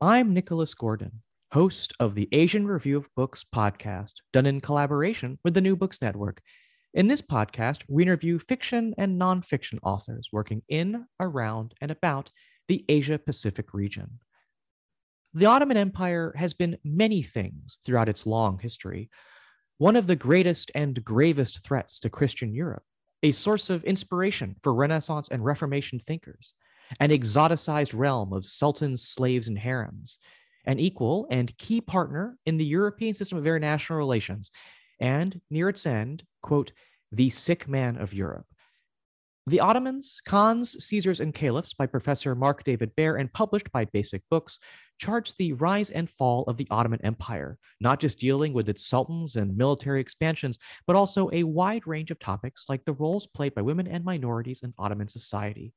I'm Nicholas Gordon, host of the Asian Review of Books podcast, done in collaboration with the New Books Network. In this podcast, we interview fiction and nonfiction authors working in, around, and about the Asia Pacific region. The Ottoman Empire has been many things throughout its long history. One of the greatest and gravest threats to Christian Europe, a source of inspiration for Renaissance and Reformation thinkers, an exoticized realm of sultans, slaves, and harems, an equal and key partner in the European system of international relations, and near its end, quote, the sick man of Europe. The Ottomans, Khans, Caesars, and Caliphs by Professor Mark David Baer and published by Basic Books charts the rise and fall of the Ottoman Empire, not just dealing with its sultans and military expansions, but also a wide range of topics like the roles played by women and minorities in Ottoman society.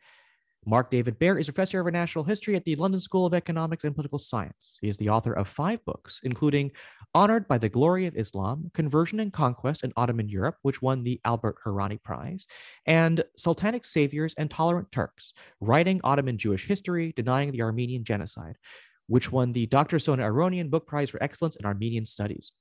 Mark David Baer is professor of international history at the London School of Economics and Political Science. He is the author of five books, including Honored by the Glory of Islam, Conversion and Conquest in Ottoman Europe, which won the Albert Hourani Prize, and Sultanic Saviors and Tolerant Turks, Writing Ottoman Jewish History, Denying the Armenian Genocide, which won the Dr. Sona Aronian Book Prize for Excellence in Armenian Studies.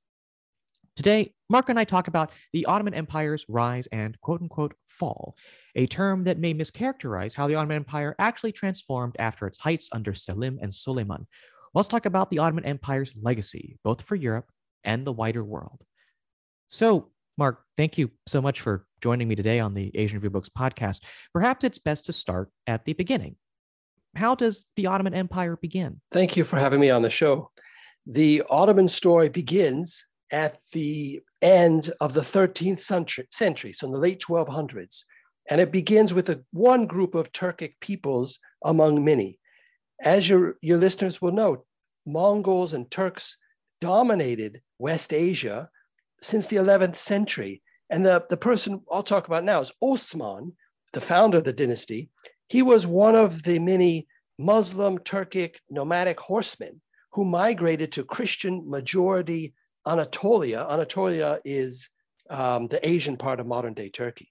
Today, Mark and I talk about the Ottoman Empire's rise and quote unquote fall, a term that may mischaracterize how the Ottoman Empire actually transformed after its heights under Selim and Suleiman. Let's talk about the Ottoman Empire's legacy, both for Europe and the wider world. So, Mark, thank you so much for joining me today on the Asian Review Books podcast. Perhaps it's best to start at the beginning. How does the Ottoman Empire begin? Thank you for having me on the show. The Ottoman story begins at the end of the 13th century, century, so in the late 1200s. And it begins with a, one group of Turkic peoples among many. As your, your listeners will know, Mongols and Turks dominated West Asia since the 11th century. And the, the person I'll talk about now is Osman, the founder of the dynasty. He was one of the many Muslim, Turkic, nomadic horsemen who migrated to Christian majority Anatolia. Anatolia is um, the Asian part of modern day Turkey.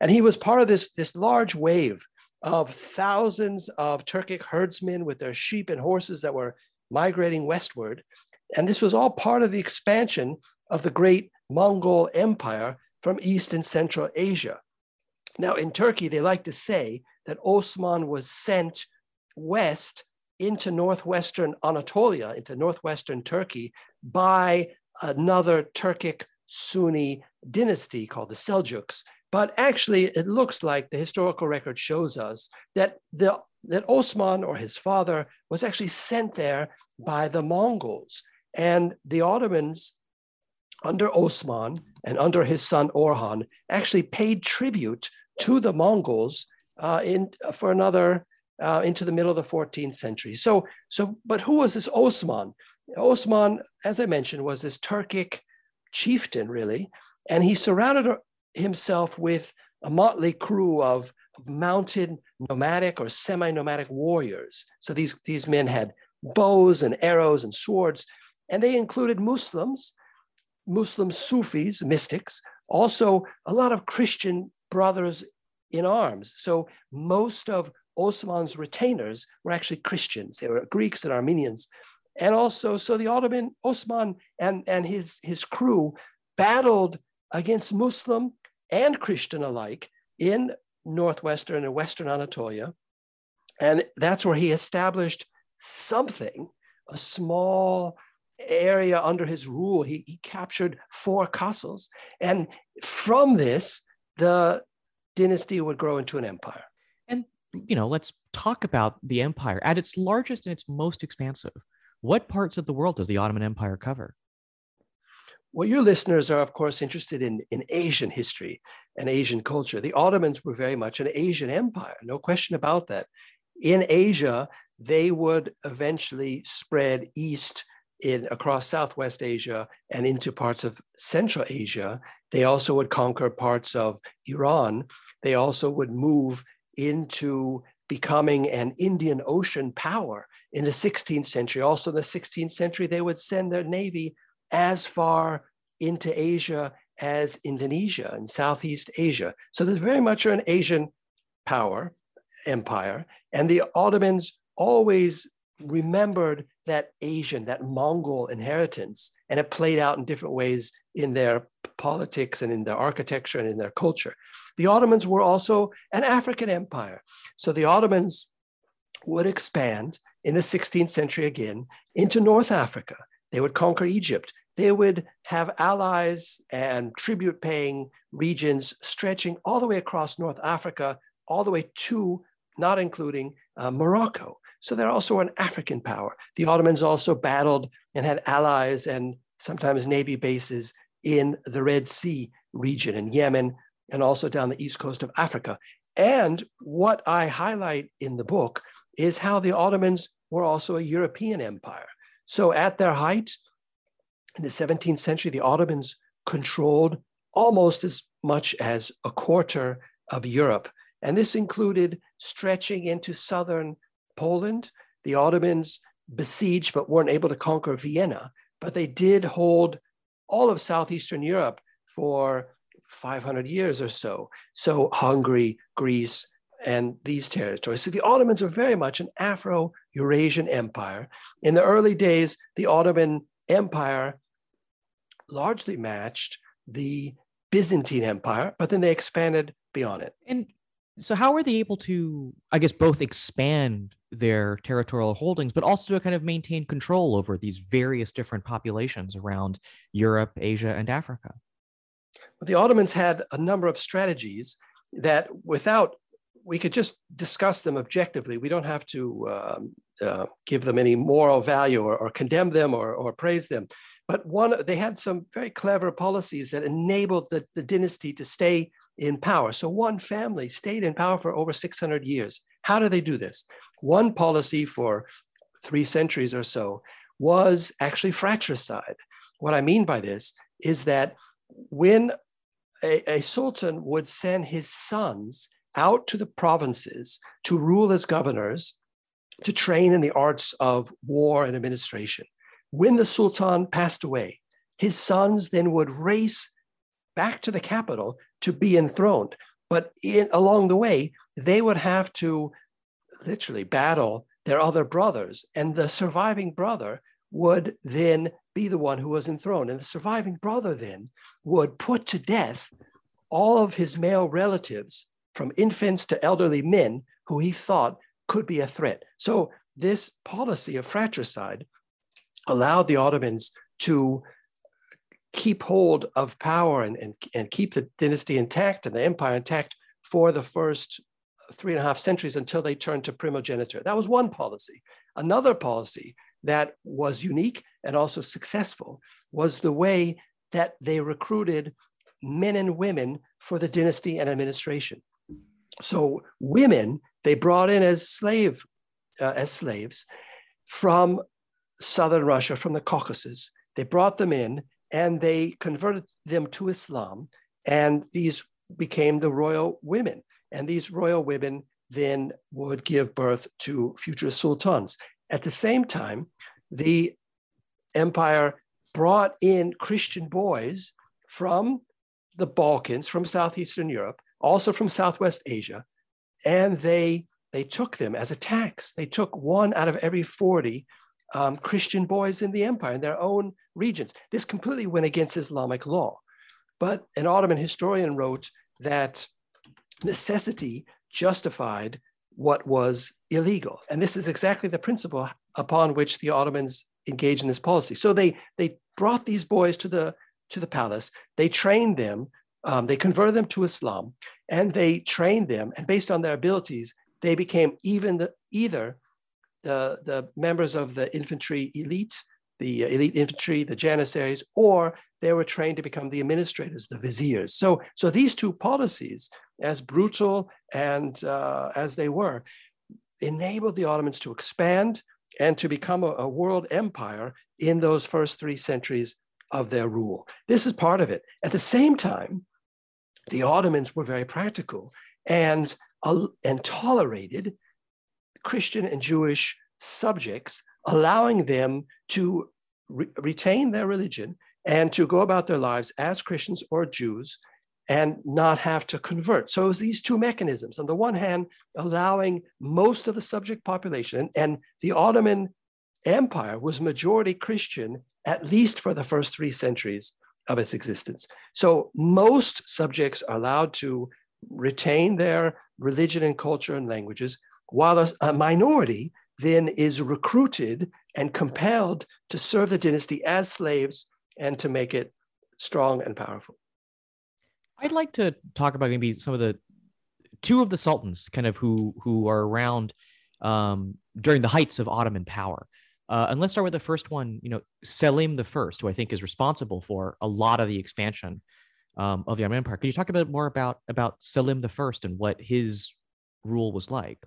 And he was part of this, this large wave of thousands of Turkic herdsmen with their sheep and horses that were migrating westward. And this was all part of the expansion of the great Mongol Empire from East and Central Asia. Now, in Turkey, they like to say that Osman was sent west into northwestern Anatolia, into northwestern Turkey, by another Turkic Sunni dynasty called the Seljuks. But actually, it looks like the historical record shows us that, the, that Osman or his father was actually sent there by the Mongols. And the Ottomans, under Osman and under his son Orhan, actually paid tribute to the Mongols uh, in, for another uh, into the middle of the 14th century. So, so, but who was this Osman? Osman, as I mentioned, was this Turkic chieftain, really, and he surrounded himself with a motley crew of, mounted nomadic or semi-nomadic warriors. So these, these men had bows and arrows and swords, and they included Muslims, Muslim Sufis, mystics, also a lot of Christian brothers in arms. So most of Osman's retainers were actually Christians. They were Greeks and Armenians. And also, so the Ottoman Osman and, and his, his crew battled against Muslim and Christian alike in northwestern and western Anatolia. And that's where he established something, a small area under his rule. He, he captured four castles. And from this, the dynasty would grow into an empire. And, you know, let's talk about the empire at its largest and its most expansive. What parts of the world does the Ottoman Empire cover? Well, your listeners are, of course, interested in, in Asian history and Asian culture. The Ottomans were very much an Asian empire, no question about that. In Asia, they would eventually spread east in across Southwest Asia and into parts of Central Asia. They also would conquer parts of Iran. They also would move into becoming an Indian Ocean power in the 16th century. Also, in the 16th century, they would send their navy as far into Asia as Indonesia and Southeast Asia. So there's very much an Asian power, empire. And the Ottomans always remembered that Asian, that Mongol inheritance, and it played out in different ways in their politics and in their architecture and in their culture. The Ottomans were also an African empire. So the Ottomans would expand in the 16th century again into North Africa. They would conquer Egypt. They would have allies and tribute paying regions stretching all the way across North Africa, all the way to, not including uh, Morocco. So they're also an African power. The Ottomans also battled and had allies and sometimes navy bases in the Red Sea region in Yemen and also down the east coast of Africa. And what I highlight in the book is how the Ottomans were also a European empire. So at their height, in the 17th century, the Ottomans controlled almost as much as a quarter of Europe. And this included stretching into southern Poland. The Ottomans besieged but weren't able to conquer Vienna, but they did hold all of southeastern Europe for 500 years or so. So Hungary, Greece, and these territories. So the Ottomans are very much an Afro Eurasian empire. In the early days, the Ottoman Empire largely matched the Byzantine Empire, but then they expanded beyond it. And so, how were they able to, I guess, both expand their territorial holdings, but also to kind of maintain control over these various different populations around Europe, Asia, and Africa? Well, the Ottomans had a number of strategies that, without we could just discuss them objectively. We don't have to um, uh, give them any moral value or, or condemn them or, or, praise them. But one, they had some very clever policies that enabled the, the dynasty to stay in power. So one family stayed in power for over 600 years. How do they do this? One policy for three centuries or so was actually fratricide. What I mean by this is that when a, a sultan would send his sons out to the provinces to rule as governors, to train in the arts of war and administration. When the Sultan passed away, his sons then would race back to the capital to be enthroned. But in, along the way, they would have to literally battle their other brothers, and the surviving brother would then be the one who was enthroned. And the surviving brother then would put to death all of his male relatives from infants to elderly men who he thought could be a threat. So this policy of fratricide allowed the Ottomans to keep hold of power and, and, and keep the dynasty intact and the empire intact for the first three and a half centuries until they turned to primogeniture. That was one policy. Another policy that was unique and also successful was the way that they recruited men and women for the dynasty and administration. So women they brought in as slave uh, as slaves from southern Russia, from the Caucasus. They brought them in and they converted them to Islam, and these became the royal women. And these royal women then would give birth to future sultans. At the same time, the empire brought in Christian boys from the Balkans, from Southeastern Europe, also from Southwest Asia, and they they took them as a tax. They took one out of every 40 um, Christian boys in the empire in their own regions. This completely went against Islamic law. But an Ottoman historian wrote that necessity justified what was illegal. And this is exactly the principle upon which the Ottomans engaged in this policy. So they, they brought these boys to the, to the palace, they trained them, um, they converted them to Islam, and they trained them. And based on their abilities, they became even the, either the, the members of the infantry elite, the elite infantry, the janissaries, or they were trained to become the administrators, the viziers. So, so these two policies, as brutal and uh, as they were, enabled the Ottomans to expand and to become a, a world empire in those first three centuries of their rule. This is part of it. At the same time, the Ottomans were very practical and, uh, and tolerated Christian and Jewish subjects, allowing them to re- retain their religion and to go about their lives as Christians or Jews and not have to convert. So it was these two mechanisms. On the one hand, allowing most of the subject population, and the Ottoman Empire was majority Christian, at least for the first three centuries of its existence. So most subjects are allowed to retain their religion and culture and languages, while a minority then is recruited and compelled to serve the dynasty as slaves and to make it strong and powerful. I'd like to talk about maybe some of the two of the sultans, kind of who who are around um, during the heights of Ottoman power. Uh, and let's start with the first one. You know, Selim the First, who I think is responsible for a lot of the expansion um, of the Ottoman Empire. Could you talk a bit more about about Selim the First and what his rule was like?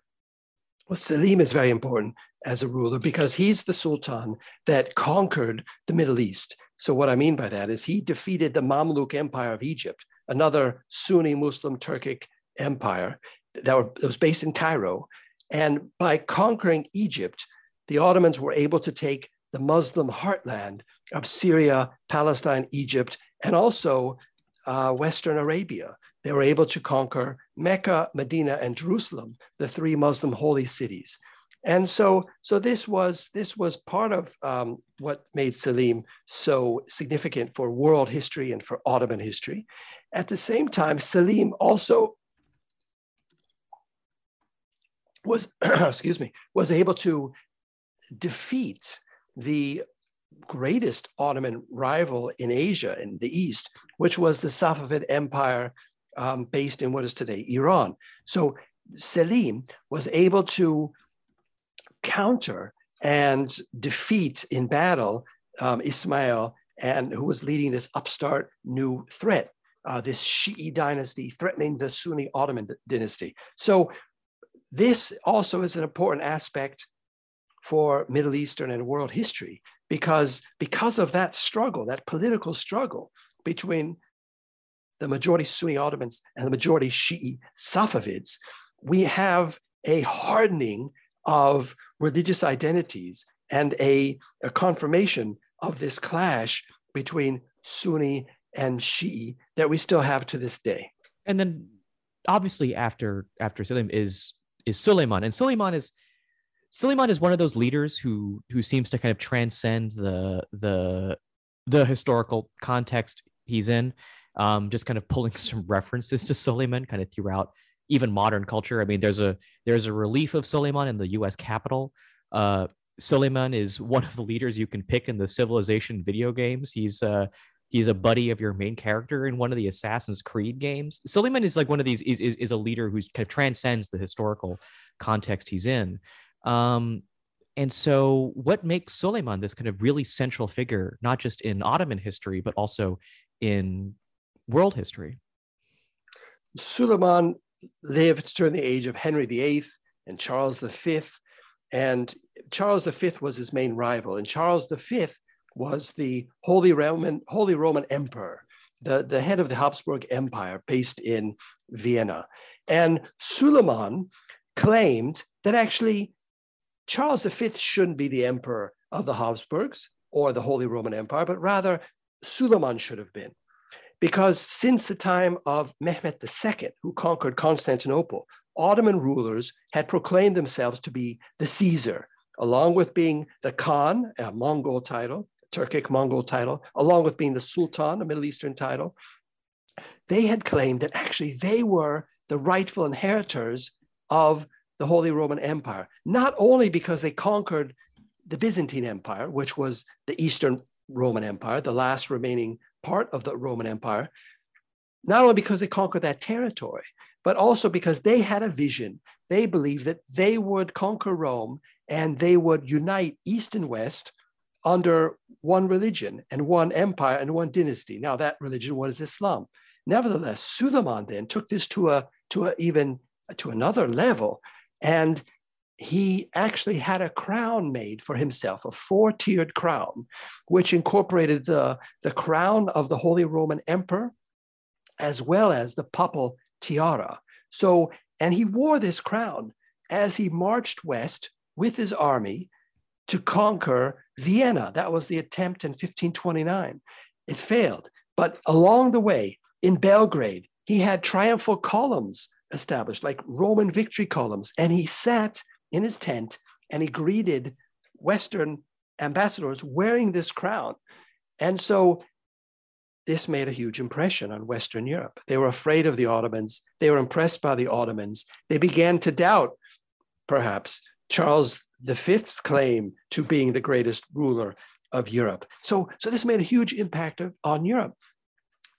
Well, Selim is very important as a ruler because he's the sultan that conquered the Middle East. So, what I mean by that is he defeated the Mamluk Empire of Egypt, another Sunni Muslim Turkic empire that, that was based in Cairo. And by conquering Egypt, the Ottomans were able to take the Muslim heartland of Syria, Palestine, Egypt, and also uh, Western Arabia. They were able to conquer Mecca, Medina, and Jerusalem, the three Muslim holy cities. And so, so this was this was part of um, what made Selim so significant for world history and for Ottoman history. At the same time, Selim also was, excuse me, was able to defeat the greatest Ottoman rival in Asia, in the East, which was the Safavid Empire um, based in what is today Iran. So Selim was able to counter and defeat in battle um, Ismail, and who was leading this upstart new threat, uh, this Shi'i dynasty threatening the Sunni Ottoman dynasty. So this also is an important aspect for Middle Eastern and world history because, because of that struggle, that political struggle between the majority Sunni Ottomans and the majority Shi'i Safavids, we have a hardening of religious identities and a, a confirmation of this clash between Sunni and Shi'i that we still have to this day. And then obviously after after Selim is is Suleiman. And Suleiman is Suleiman is one of those leaders who who seems to kind of transcend the the the historical context he's in. Um, just kind of pulling some references to Suleiman kind of throughout even modern culture. I mean, there's a there's a relief of Suleiman in the U.S. Capitol. Uh, Suleiman is one of the leaders you can pick in the Civilization video games. He's uh, he's a buddy of your main character in one of the Assassin's Creed games. Suleiman is like one of these is is, is a leader who kind of transcends the historical context he's in. Um, and so, what makes Suleiman this kind of really central figure, not just in Ottoman history, but also in world history? Suleiman lived during the age of Henry VIII and Charles V. And Charles V was his main rival. And Charles V was the Holy Roman, Holy Roman Emperor, the, the head of the Habsburg Empire based in Vienna. And Suleiman claimed that actually Charles V shouldn't be the emperor of the Habsburgs or the Holy Roman Empire, but rather Suleiman should have been. Because since the time of Mehmet II, who conquered Constantinople, Ottoman rulers had proclaimed themselves to be the Caesar, along with being the Khan, a Mongol title, Turkic Mongol title, along with being the Sultan, a Middle Eastern title. They had claimed that actually they were the rightful inheritors of the Holy Roman Empire, not only because they conquered the Byzantine Empire, which was the Eastern Roman Empire, the last remaining part of the Roman Empire, not only because they conquered that territory, but also because they had a vision. They believed that they would conquer Rome and they would unite East and West under one religion and one empire and one dynasty. Now, that religion was Islam. Nevertheless, Suleiman then took this to a to a even to another level, and he actually had a crown made for himself, a four-tiered crown, which incorporated the, the crown of the Holy Roman Emperor, as well as the papal tiara. So, and he wore this crown as he marched west with his army to conquer Vienna. That was the attempt in 1529. It failed. But along the way, in Belgrade, he had triumphal columns established, like Roman victory columns. And he sat in his tent and he greeted Western ambassadors wearing this crown. And so this made a huge impression on Western Europe. They were afraid of the Ottomans. They were impressed by the Ottomans. They began to doubt, perhaps, Charles V's claim to being the greatest ruler of Europe. So, so this made a huge impact on Europe.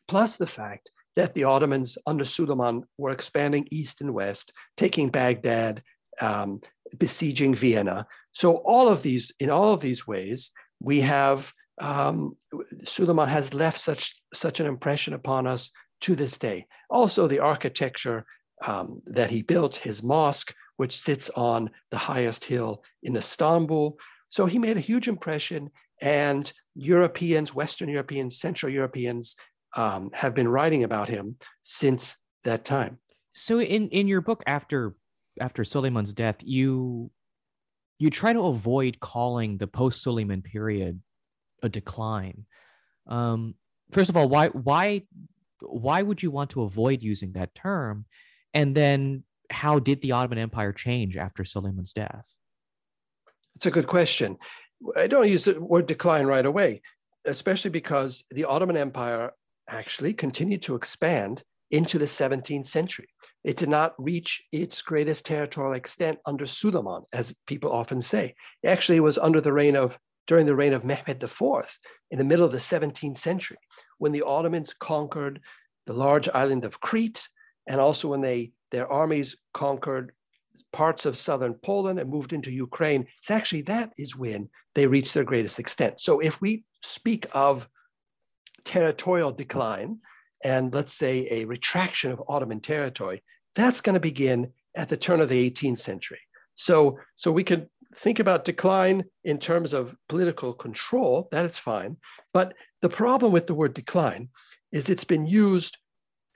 Plus the fact that the Ottomans under Suleiman were expanding east and west, taking Baghdad, um, besieging Vienna. So all of these, in all of these ways, we have um, Suleiman has left such such an impression upon us to this day. Also, the architecture um, that he built, his mosque, which sits on the highest hill in Istanbul. So he made a huge impression, and Europeans, Western Europeans, Central Europeans um, have been writing about him since that time. So in in your book after after Suleiman's death, you you try to avoid calling the post Suleiman period a decline. Um, first of all, why why why would you want to avoid using that term? And then how did the Ottoman Empire change after Suleiman's death? It's a good question. I don't use the word decline right away, especially because the Ottoman Empire actually continued to expand into the 17th century. It did not reach its greatest territorial extent under Suleiman, as people often say. Actually, it was under the reign of during the reign of Mehmed IV in the middle of the 17th century, when the Ottomans conquered the large island of Crete, and also when they their armies conquered parts of southern Poland and moved into Ukraine. It's actually that is when they reached their greatest extent. So if we speak of territorial decline and let's say a retraction of Ottoman territory, that's going to begin at the turn of the 18th century. So, so we could think about decline in terms of political control, that is fine. But the problem with the word decline is it's been used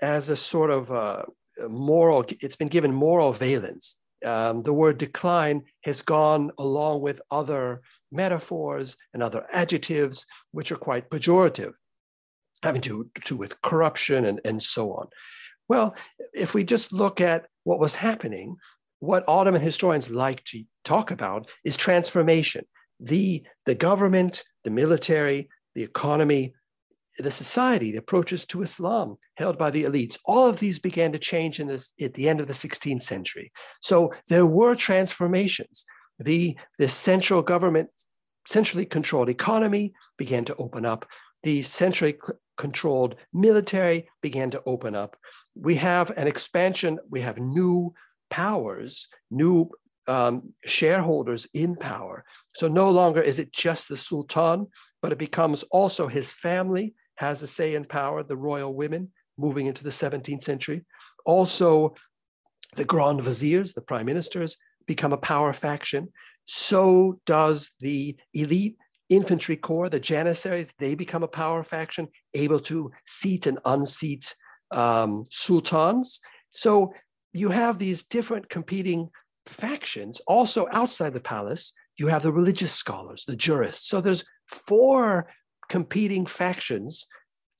as a sort of uh, moral, it's been given moral valence. Um, the word decline has gone along with other metaphors and other adjectives, which are quite pejorative, having to do with corruption and, and so on. Well, if we just look at what was happening, what Ottoman historians like to talk about is transformation. The, the government, the military, the economy, the society, the approaches to Islam held by the elites, all of these began to change in this at the end of the 16th century. So there were transformations. The, the central government, centrally controlled economy began to open up. The centrally controlled military began to open up. We have an expansion, we have new powers, new um, shareholders in power. So no longer is it just the Sultan, but it becomes also his family has a say in power, the royal women moving into the 17th century. Also, the Grand Viziers, the prime ministers, become a power faction. So does the elite infantry corps, the Janissaries, they become a power faction, able to seat and unseat um, sultans. So you have these different competing factions. Also, outside the palace, you have the religious scholars, the jurists. So there's four competing factions.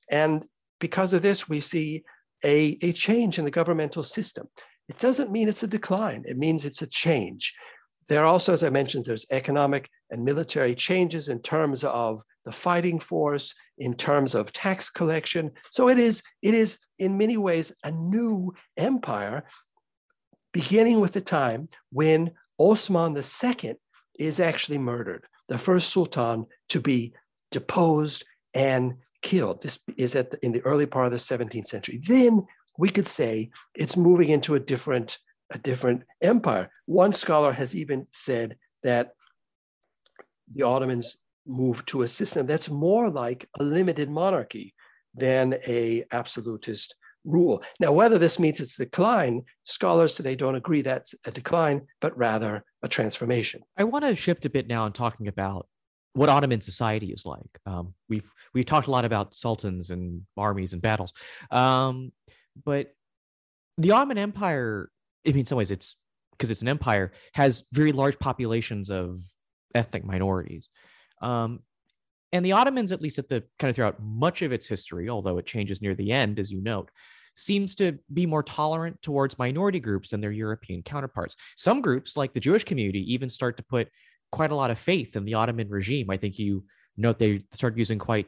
And because of this, we see a, a change in the governmental system. It doesn't mean it's a decline, it means it's a change. There are also, as I mentioned, there's economic and military changes in terms of the fighting force, in terms of tax collection. So it is, it is in many ways a new empire, beginning with the time when Osman II is actually murdered, the first sultan to be deposed and killed. This is at the, in the early part of the 17th century. Then we could say it's moving into a different a different empire. One scholar has even said that the Ottomans moved to a system that's more like a limited monarchy than a absolutist rule. Now, whether this means it's decline, scholars today don't agree that's a decline, but rather a transformation. I want to shift a bit now in talking about what Ottoman society is like. Um, we've we've talked a lot about sultans and armies and battles, um, but the Ottoman Empire I mean, in some ways, it's because it's an empire, has very large populations of ethnic minorities. Um, and the Ottomans, at least at the kind of throughout much of its history, although it changes near the end, as you note, seems to be more tolerant towards minority groups than their European counterparts. Some groups, like the Jewish community, even start to put quite a lot of faith in the Ottoman regime. I think you note they started using quite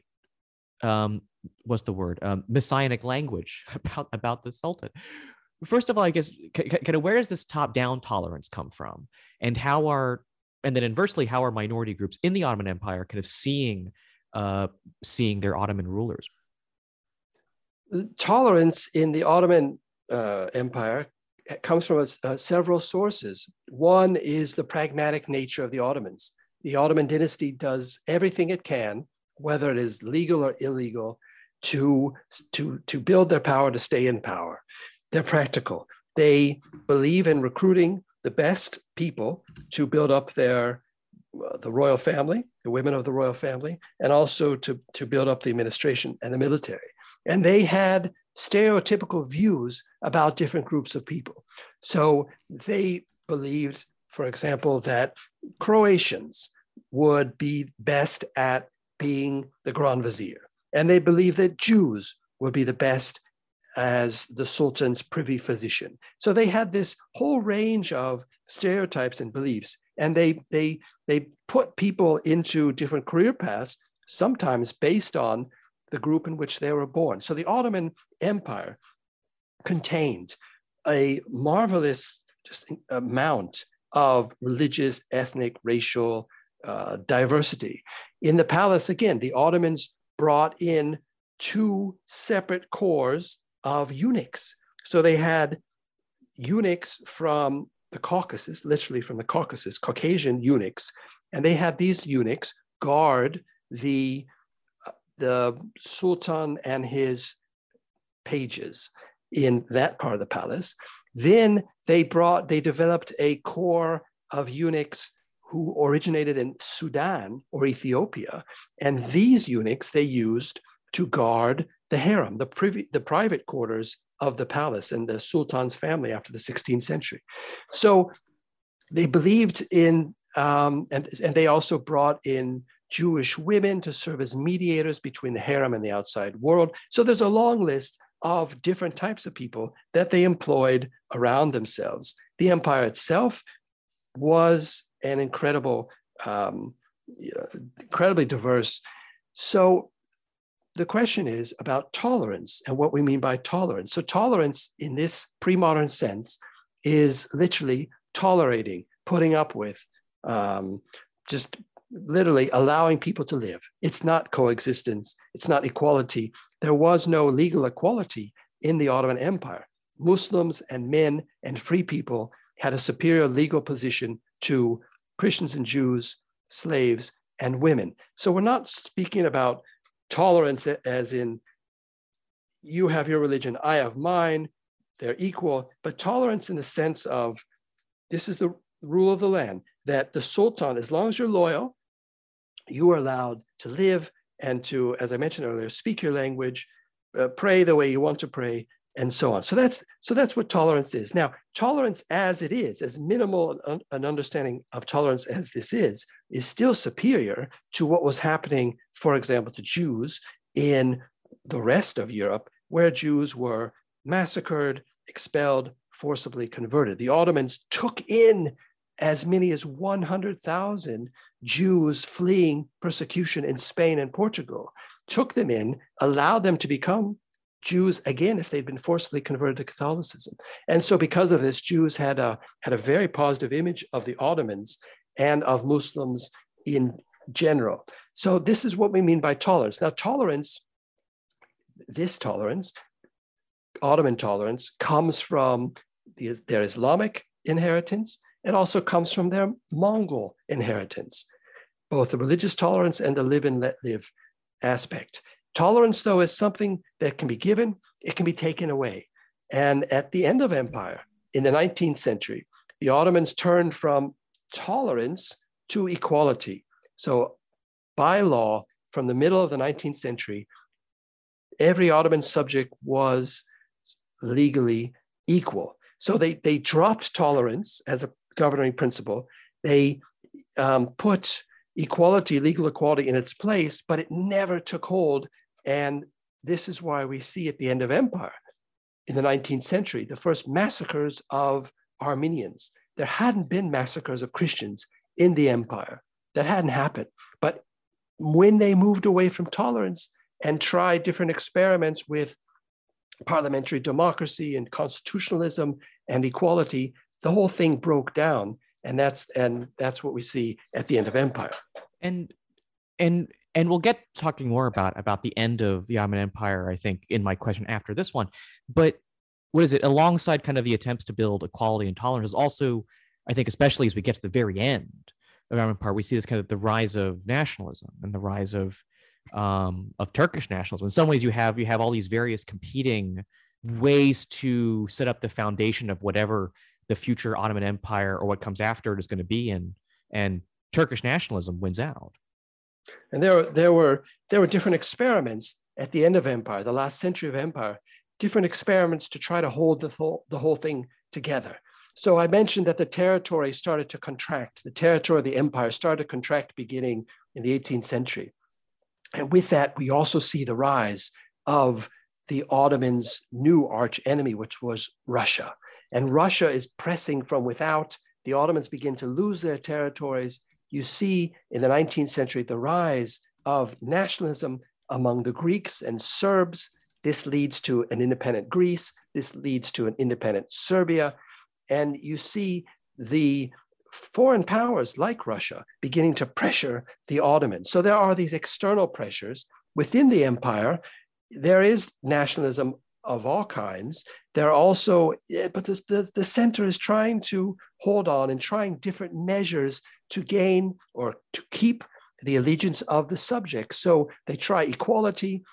um, what's the word um, messianic language about about the Sultan, first of all, I guess, kind of where does this top down tolerance come from? And how are, and then inversely, how are minority groups in the Ottoman Empire kind of seeing, uh, seeing their Ottoman rulers? Tolerance in the Ottoman uh, Empire comes from uh, several sources. One is the pragmatic nature of the Ottomans. The Ottoman dynasty does everything it can, whether it is legal or illegal, to, to, to build their power to stay in power. They're practical. They believe in recruiting the best people to build up their uh, the royal family, the women of the royal family, and also to, to build up the administration and the military. And they had stereotypical views about different groups of people. So they believed, for example, that Croatians would be best at being the Grand Vizier. And they believed that Jews would be the best as the Sultan's privy physician. So they had this whole range of stereotypes and beliefs, and they they they put people into different career paths, sometimes based on the group in which they were born. So the Ottoman Empire contained a marvelous just amount of religious, ethnic, racial uh, diversity. In the palace, again, the Ottomans brought in two separate corps of eunuchs. So they had eunuchs from the Caucasus, literally from the Caucasus, Caucasian eunuchs, and they had these eunuchs guard the the sultan and his pages in that part of the palace. Then they brought they developed a corps of eunuchs who originated in Sudan or Ethiopia, and these eunuchs they used to guard the harem, the, privy, the private quarters of the palace and the sultan's family after the 16th century. So they believed in, um, and, and they also brought in Jewish women to serve as mediators between the harem and the outside world. So there's a long list of different types of people that they employed around themselves. The empire itself was an incredible, um, incredibly diverse. So the question is about tolerance and what we mean by tolerance. So, tolerance in this pre modern sense is literally tolerating, putting up with, um, just literally allowing people to live. It's not coexistence, it's not equality. There was no legal equality in the Ottoman Empire. Muslims and men and free people had a superior legal position to Christians and Jews, slaves, and women. So, we're not speaking about tolerance as in you have your religion, I have mine, they're equal, but tolerance in the sense of this is the rule of the land that the sultan, as long as you're loyal, you are allowed to live and to, as I mentioned earlier, speak your language, uh, pray the way you want to pray, and so on. So that's so that's what tolerance is. Now, tolerance as it is, as minimal an understanding of tolerance as this is, is still superior to what was happening, for example, to Jews in the rest of Europe, where Jews were massacred, expelled, forcibly converted. The Ottomans took in as many as 100,000 Jews fleeing persecution in Spain and Portugal, took them in, allowed them to become Jews again if they'd been forcibly converted to Catholicism. And so, because of this, Jews had a, had a very positive image of the Ottomans and of Muslims in general. So, this is what we mean by tolerance. Now, tolerance, this tolerance, Ottoman tolerance, comes from the, their Islamic inheritance. It also comes from their Mongol inheritance, both the religious tolerance and the live and let live aspect. Tolerance, though, is something that can be given, it can be taken away. And at the end of empire, in the 19th century, the Ottomans turned from tolerance to equality. So, by law, from the middle of the 19th century, every Ottoman subject was legally equal. So they, they dropped tolerance as a governing principle. They um, put equality, legal equality in its place, but it never took hold. And this is why we see at the end of empire in the 19th century the first massacres of Armenians. There hadn't been massacres of Christians in the empire. That hadn't happened. But when they moved away from tolerance and tried different experiments with parliamentary democracy and constitutionalism and equality, the whole thing broke down and that's and that's what we see at the end of empire and and and we'll get talking more about about the end of the Ottoman Empire, I think, in my question after this one. But what is it? Alongside kind of the attempts to build equality and tolerance, is also, I think, especially as we get to the very end of Ottoman Empire, we see this kind of the rise of nationalism and the rise of um, of Turkish nationalism. In some ways, you have you have all these various competing ways to set up the foundation of whatever the future Ottoman Empire or what comes after it is going to be, and and Turkish nationalism wins out. And there, there were there were different experiments at the end of empire, the last century of empire, different experiments to try to hold the the whole thing together. So I mentioned that the territory started to contract. The territory of the empire started to contract beginning in the 18th century. And with that, we also see the rise of the Ottomans' new arch enemy, which was Russia. And Russia is pressing from without. The Ottomans begin to lose their territories. You see in the 19th century the rise of nationalism among the Greeks and Serbs. This leads to an independent Greece. This leads to an independent Serbia. And you see the foreign powers like Russia beginning to pressure the Ottomans. So there are these external pressures within the empire. There is nationalism of all kinds. There are also, eh, but the, the, the, center is trying to hold on and trying different measures to gain or to keep the allegiance of the subject. So they try equality.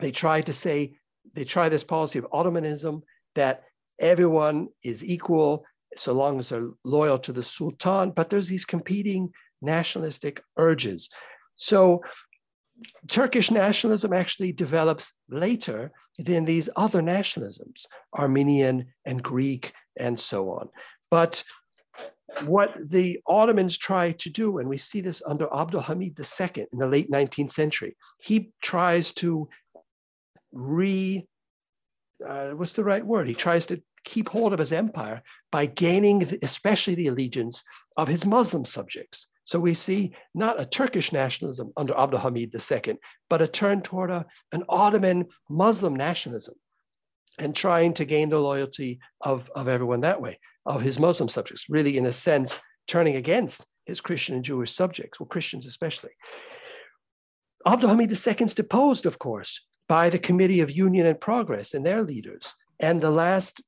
They try to say, they try this policy of Ottomanism that everyone is equal so long as they're loyal to the Sultan. But there's these competing nationalistic urges. So Turkish nationalism actually develops later than these other nationalisms, Armenian and Greek and so on. But what the Ottomans tried to do, and we see this under Abdul Hamid II in the late 19th century, he tries to re, uh, what's the right word? He tries to keep hold of his empire by gaining, especially the allegiance of his Muslim subjects. So we see not a Turkish nationalism under Abdul Hamid II, but a turn toward a, an Ottoman Muslim nationalism and trying to gain the loyalty of, of everyone that way, of his Muslim subjects, really, in a sense, turning against his Christian and Jewish subjects, well, Christians especially. Abdul Hamid II is deposed, of course, by the Committee of Union and Progress and their leaders. And the last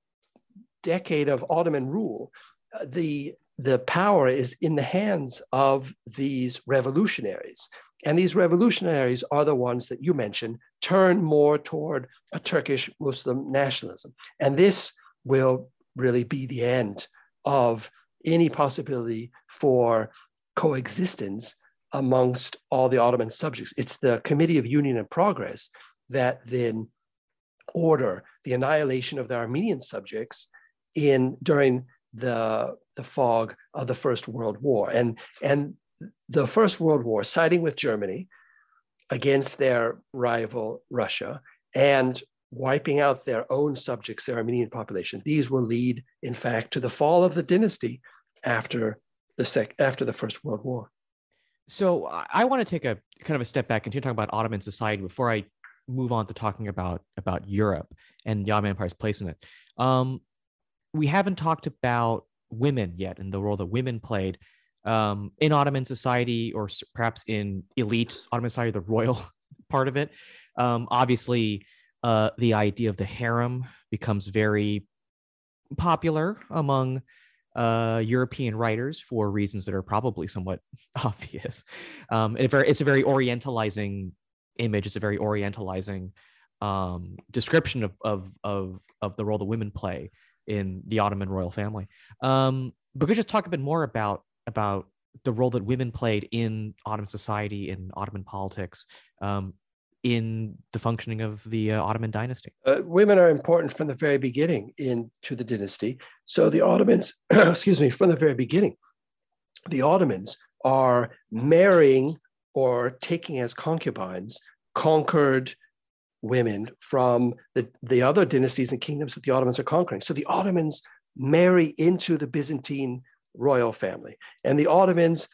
decade of Ottoman rule, uh, the the power is in the hands of these revolutionaries. And these revolutionaries are the ones that you mentioned turn more toward a Turkish Muslim nationalism. And this will really be the end of any possibility for coexistence amongst all the Ottoman subjects. It's the Committee of Union and Progress that then order the annihilation of the Armenian subjects in during the the fog of the First World War. And, and the First World War, siding with Germany against their rival Russia and wiping out their own subjects, their Armenian population, these will lead, in fact, to the fall of the dynasty after the sec after the First World War. So I want to take a kind of a step back and talking about Ottoman society before I move on to talking about about Europe and the Ottoman Empire's place in it. Um, we haven't talked about women yet and the role that women played um, in Ottoman society, or perhaps in elite Ottoman society, the royal part of it. Um, obviously, uh, the idea of the harem becomes very popular among uh, European writers for reasons that are probably somewhat obvious. Um, it's, very, it's a very orientalizing image. It's a very orientalizing um, description of, of, of, of the role that women play in the Ottoman royal family. Um, but could just talk a bit more about about the role that women played in Ottoman society in Ottoman politics um, in the functioning of the uh, Ottoman dynasty? Uh, women are important from the very beginning into the dynasty. So the Ottomans, excuse me, from the very beginning, the Ottomans are marrying or taking as concubines conquered women from the, the other dynasties and kingdoms that the Ottomans are conquering. So the Ottomans marry into the Byzantine royal family, and the Ottomans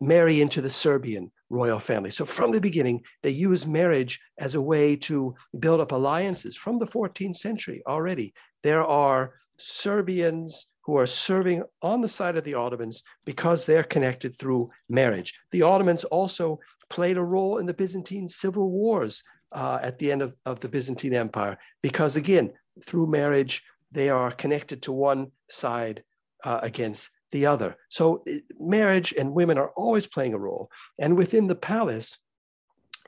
marry into the Serbian royal family. So from the beginning, they use marriage as a way to build up alliances. From the 14th century already, there are Serbians who are serving on the side of the Ottomans because they're connected through marriage. The Ottomans also played a role in the Byzantine civil wars uh, at the end of, of the Byzantine Empire because, again, through marriage, they are connected to one side uh, against the other. So eh, marriage and women are always playing a role. And within the palace,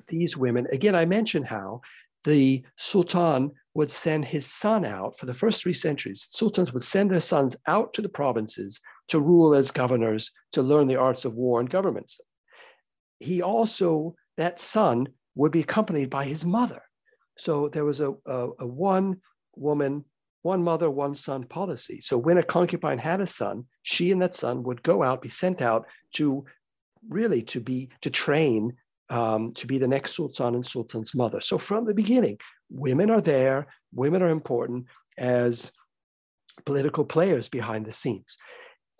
these women, again, I mentioned how the Sultan would send his son out for the first three centuries. Sultans would send their sons out to the provinces to rule as governors, to learn the arts of war and governments. He also, that son, would be accompanied by his mother. So there was a, a, a one woman one mother, one son policy. So when a concubine had a son, she and that son would go out, be sent out to really to be to train um, to be the next sultan and sultan's mother. So from the beginning, women are there. Women are important as political players behind the scenes.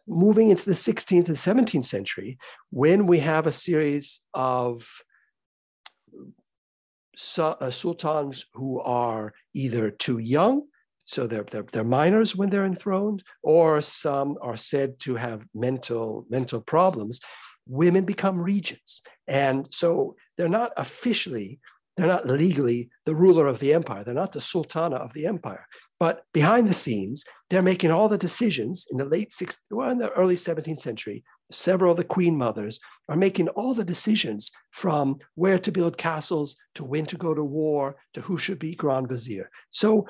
Moving into the 16th and 17th century, when we have a series of uh, sultans who are either too young so they're, they're, they're minors when they're enthroned, or some are said to have mental, mental problems. Women become regents. And so they're not officially, they're not legally the ruler of the empire. They're not the sultana of the empire. But behind the scenes, they're making all the decisions in the late 16th, well, in the early 17th century. Several of the queen mothers are making all the decisions from where to build castles to when to go to war to who should be grand vizier. So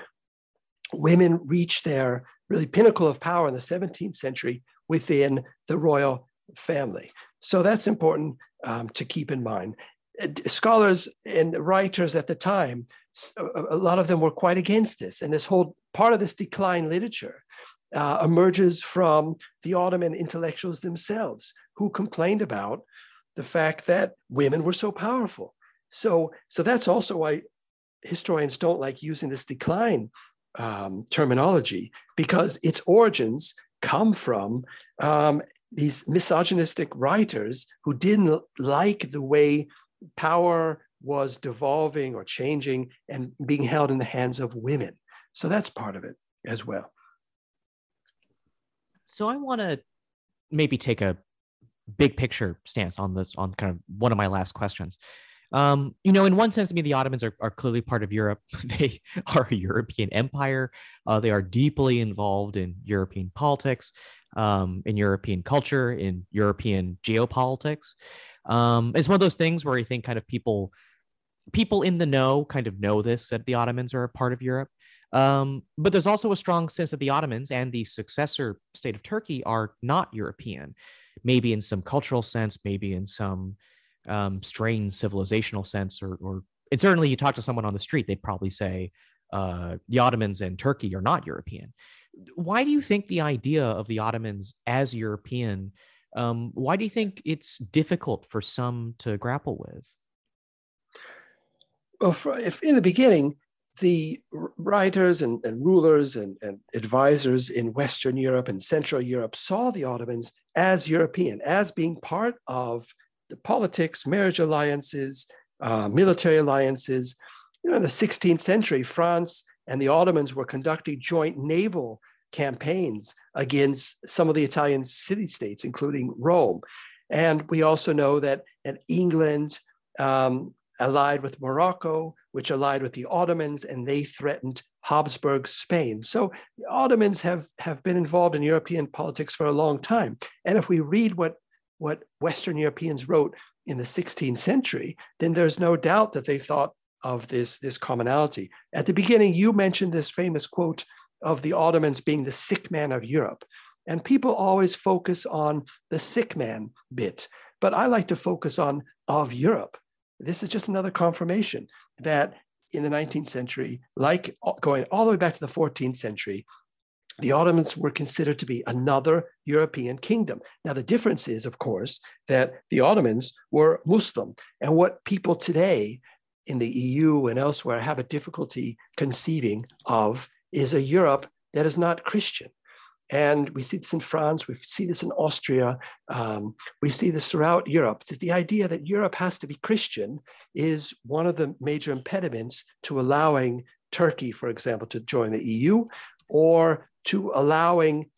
women reached their really pinnacle of power in the 17th century within the royal family. So that's important um, to keep in mind. Uh, scholars and writers at the time, a lot of them were quite against this. And this whole part of this decline literature uh, emerges from the Ottoman intellectuals themselves, who complained about the fact that women were so powerful. So, so that's also why historians don't like using this decline um, terminology because its origins come from um, these misogynistic writers who didn't like the way power was devolving or changing and being held in the hands of women. So that's part of it as well. So I want to maybe take a big picture stance on this on kind of one of my last questions. Um, you know, in one sense, I mean, the Ottomans are, are clearly part of Europe. they are a European empire. Uh, they are deeply involved in European politics, um, in European culture, in European geopolitics. Um, it's one of those things where I think kind of people, people in the know kind of know this that the Ottomans are a part of Europe. Um, but there's also a strong sense that the Ottomans and the successor state of Turkey are not European, maybe in some cultural sense, maybe in some um, strained civilizational sense, or, or and certainly you talk to someone on the street, they'd probably say uh, the Ottomans and Turkey are not European. Why do you think the idea of the Ottomans as European? Um, why do you think it's difficult for some to grapple with? Well, for, if in the beginning, the writers and, and rulers and, and, advisors in Western Europe and Central Europe saw the Ottomans as European, as being part of politics, marriage alliances, uh, military alliances. You know, in the 16th century, France and the Ottomans were conducting joint naval campaigns against some of the Italian city states, including Rome. And we also know that, that England um, allied with Morocco, which allied with the Ottomans, and they threatened Habsburg Spain. So the Ottomans have, have been involved in European politics for a long time. And if we read what, what Western Europeans wrote in the 16th century, then there's no doubt that they thought of this, this commonality. At the beginning, you mentioned this famous quote of the Ottomans being the sick man of Europe. And people always focus on the sick man bit, but I like to focus on of Europe. This is just another confirmation that in the 19th century, like uh, going all the way back to the 14th century, the Ottomans were considered to be another European kingdom. Now, the difference is, of course, that the Ottomans were Muslim. And what people today in the EU and elsewhere have a difficulty conceiving of is a Europe that is not Christian. And we see this in France, we see this in Austria, um, we see this throughout Europe. The idea that Europe has to be Christian is one of the major impediments to allowing Turkey, for example, to join the EU or to allowing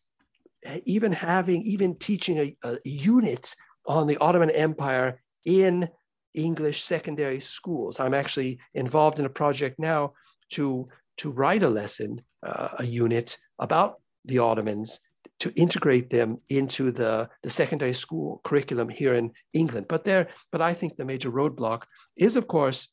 even having, even teaching a, a unit on the Ottoman Empire in English secondary schools. I'm actually involved in a project now to, to write a lesson, uh, a unit about the Ottomans to integrate them into the, the secondary school curriculum here in England. But there, but I think the major roadblock is, of course,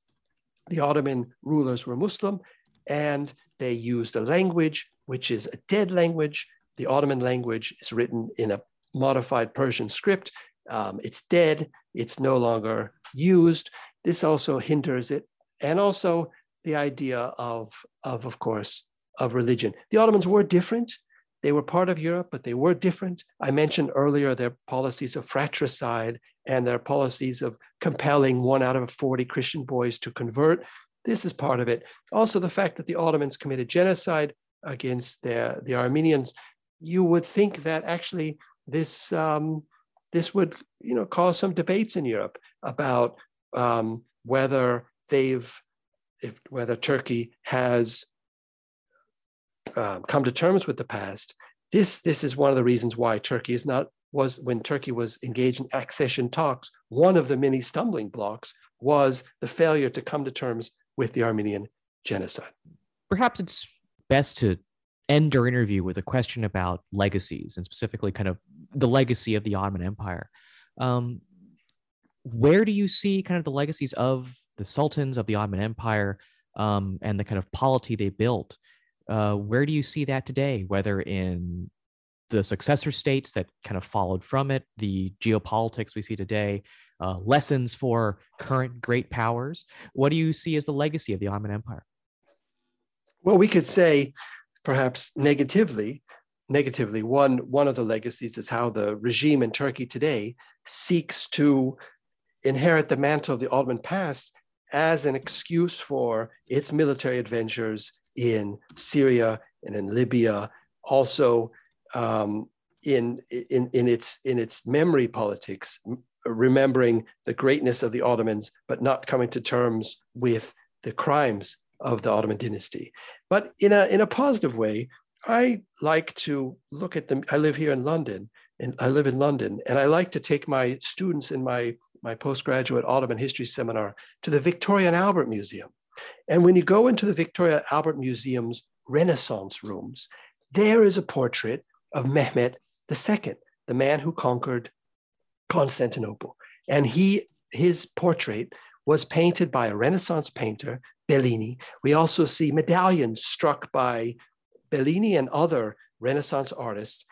the Ottoman rulers were Muslim and they used a language which is a dead language. The Ottoman language is written in a modified Persian script. Um, it's dead, it's no longer used. This also hinders it. And also the idea of, of, of course, of religion. The Ottomans were different. They were part of Europe, but they were different. I mentioned earlier their policies of fratricide and their policies of compelling one out of 40 Christian boys to convert. This is part of it. Also, the fact that the Ottomans committed genocide against their, the Armenians. You would think that actually this um, this would you know cause some debates in Europe about um, whether they've if whether Turkey has uh, come to terms with the past. This this is one of the reasons why Turkey is not was when Turkey was engaged in accession talks. One of the many stumbling blocks was the failure to come to terms with the Armenian genocide. Perhaps it's best to end our interview with a question about legacies and specifically kind of the legacy of the Ottoman Empire. Um, where do you see kind of the legacies of the sultans of the Ottoman Empire um, and the kind of polity they built? Uh, where do you see that today, whether in the successor states that kind of followed from it, the geopolitics we see today, uh, lessons for current great powers? What do you see as the legacy of the Ottoman Empire? Well, we could say, perhaps negatively, negatively, one one of the legacies is how the regime in Turkey today seeks to inherit the mantle of the Ottoman past as an excuse for its military adventures in Syria and in Libya, also um, in, in, in, its, in its memory politics, remembering the greatness of the Ottomans, but not coming to terms with the crimes of the Ottoman dynasty. But in a, in a positive way, I like to look at them. I live here in London, and I live in London, and I like to take my students in my, my postgraduate Ottoman history seminar to the Victoria and Albert Museum. And when you go into the Victoria and Albert Museum's Renaissance rooms, there is a portrait of Mehmet II, the man who conquered Constantinople. And he, his portrait was painted by a Renaissance painter Bellini. We also see medallions struck by Bellini and other Renaissance artists.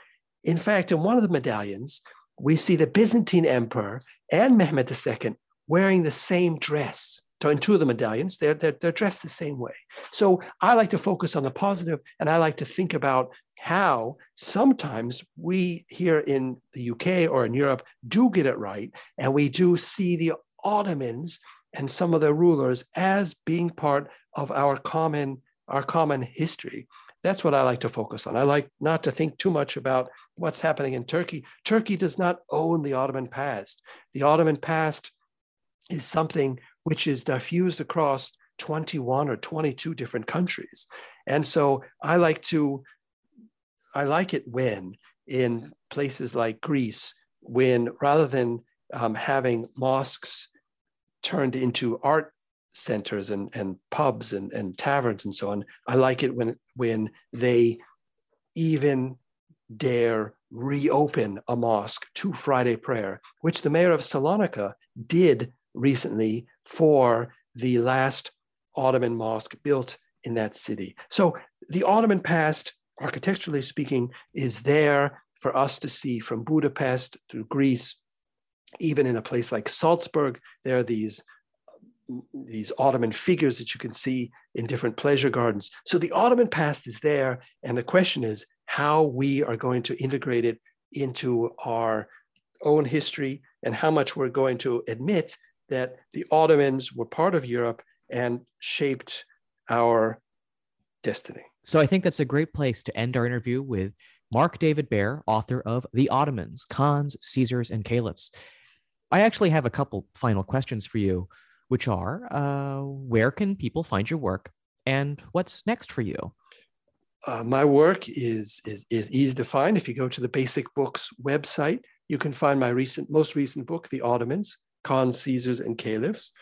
In fact, in one of the medallions, we see the Byzantine emperor and Mehmed II wearing the same dress. So in two of the medallions, they're, they're, they're dressed the same way. So I like to focus on the positive, and I like to think about how sometimes we here in the UK or in Europe do get it right, and we do see the Ottomans and some of their rulers as being part of our common our common history. That's what I like to focus on. I like not to think too much about what's happening in Turkey. Turkey does not own the Ottoman past. The Ottoman past is something which is diffused across 21 or 22 different countries. And so I like to, I like it when in places like Greece, when rather than um, having mosques turned into art centers and, and pubs and, and taverns and so on. I like it when when they even dare reopen a mosque to Friday prayer, which the mayor of Salonika did recently for the last Ottoman mosque built in that city. So the Ottoman past, architecturally speaking, is there for us to see from Budapest through Greece. Even in a place like Salzburg, there are these these Ottoman figures that you can see in different pleasure gardens. So the Ottoman past is there. And the question is how we are going to integrate it into our own history and how much we're going to admit that the Ottomans were part of Europe and shaped our destiny. So I think that's a great place to end our interview with Mark David Baer, author of The Ottomans, Khans, Caesars, and Caliphs. I actually have a couple final questions for you which are uh, where can people find your work and what's next for you? Uh, my work is, is, is easy to find. If you go to the Basic Books website, you can find my recent, most recent book, The Ottomans, Khans, Caesars, and Caliphs.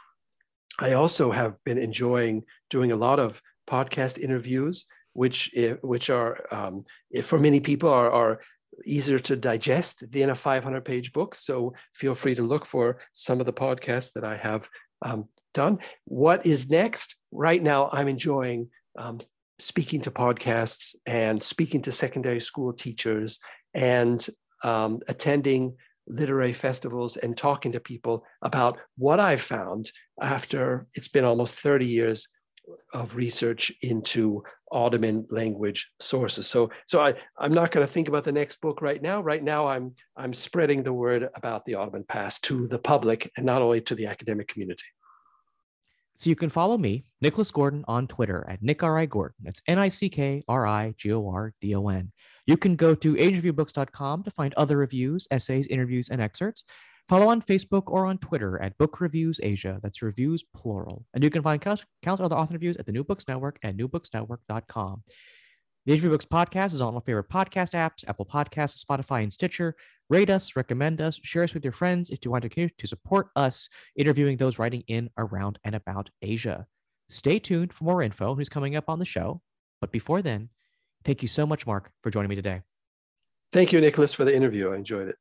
I also have been enjoying doing a lot of podcast interviews, which, eh, which are, um, eh, for many people, are, are easier to digest than a 500 page book. So feel free to look for some of the podcasts that I have um, done. What is next? Right now, I'm enjoying um, speaking to podcasts and speaking to secondary school teachers and um, attending literary festivals and talking to people about what I've found after it's been almost 30 years of research into Ottoman language sources. So, so I, I'm not going to think about the next book right now. Right now, I'm I'm spreading the word about the Ottoman past to the public and not only to the academic community. So you can follow me, Nicholas Gordon, on Twitter at Nick R. I. Gordon. That's N I C K R I G O R D O N. You can go to asianreviewbooks.com to find other reviews, essays, interviews, and excerpts. Follow on Facebook or on Twitter at Book Reviews Asia. That's reviews plural. And you can find countless other author reviews at the New Books Network at newbooksnetwork.com. The Asian Books podcast is on all favorite podcast apps, Apple Podcasts, Spotify, and Stitcher. Rate us, recommend us, share us with your friends if you want to continue to support us interviewing those writing in, around, and about Asia. Stay tuned for more info who's coming up on the show. But before then, thank you so much, Mark, for joining me today. Thank you, Nicholas, for the interview. I enjoyed it.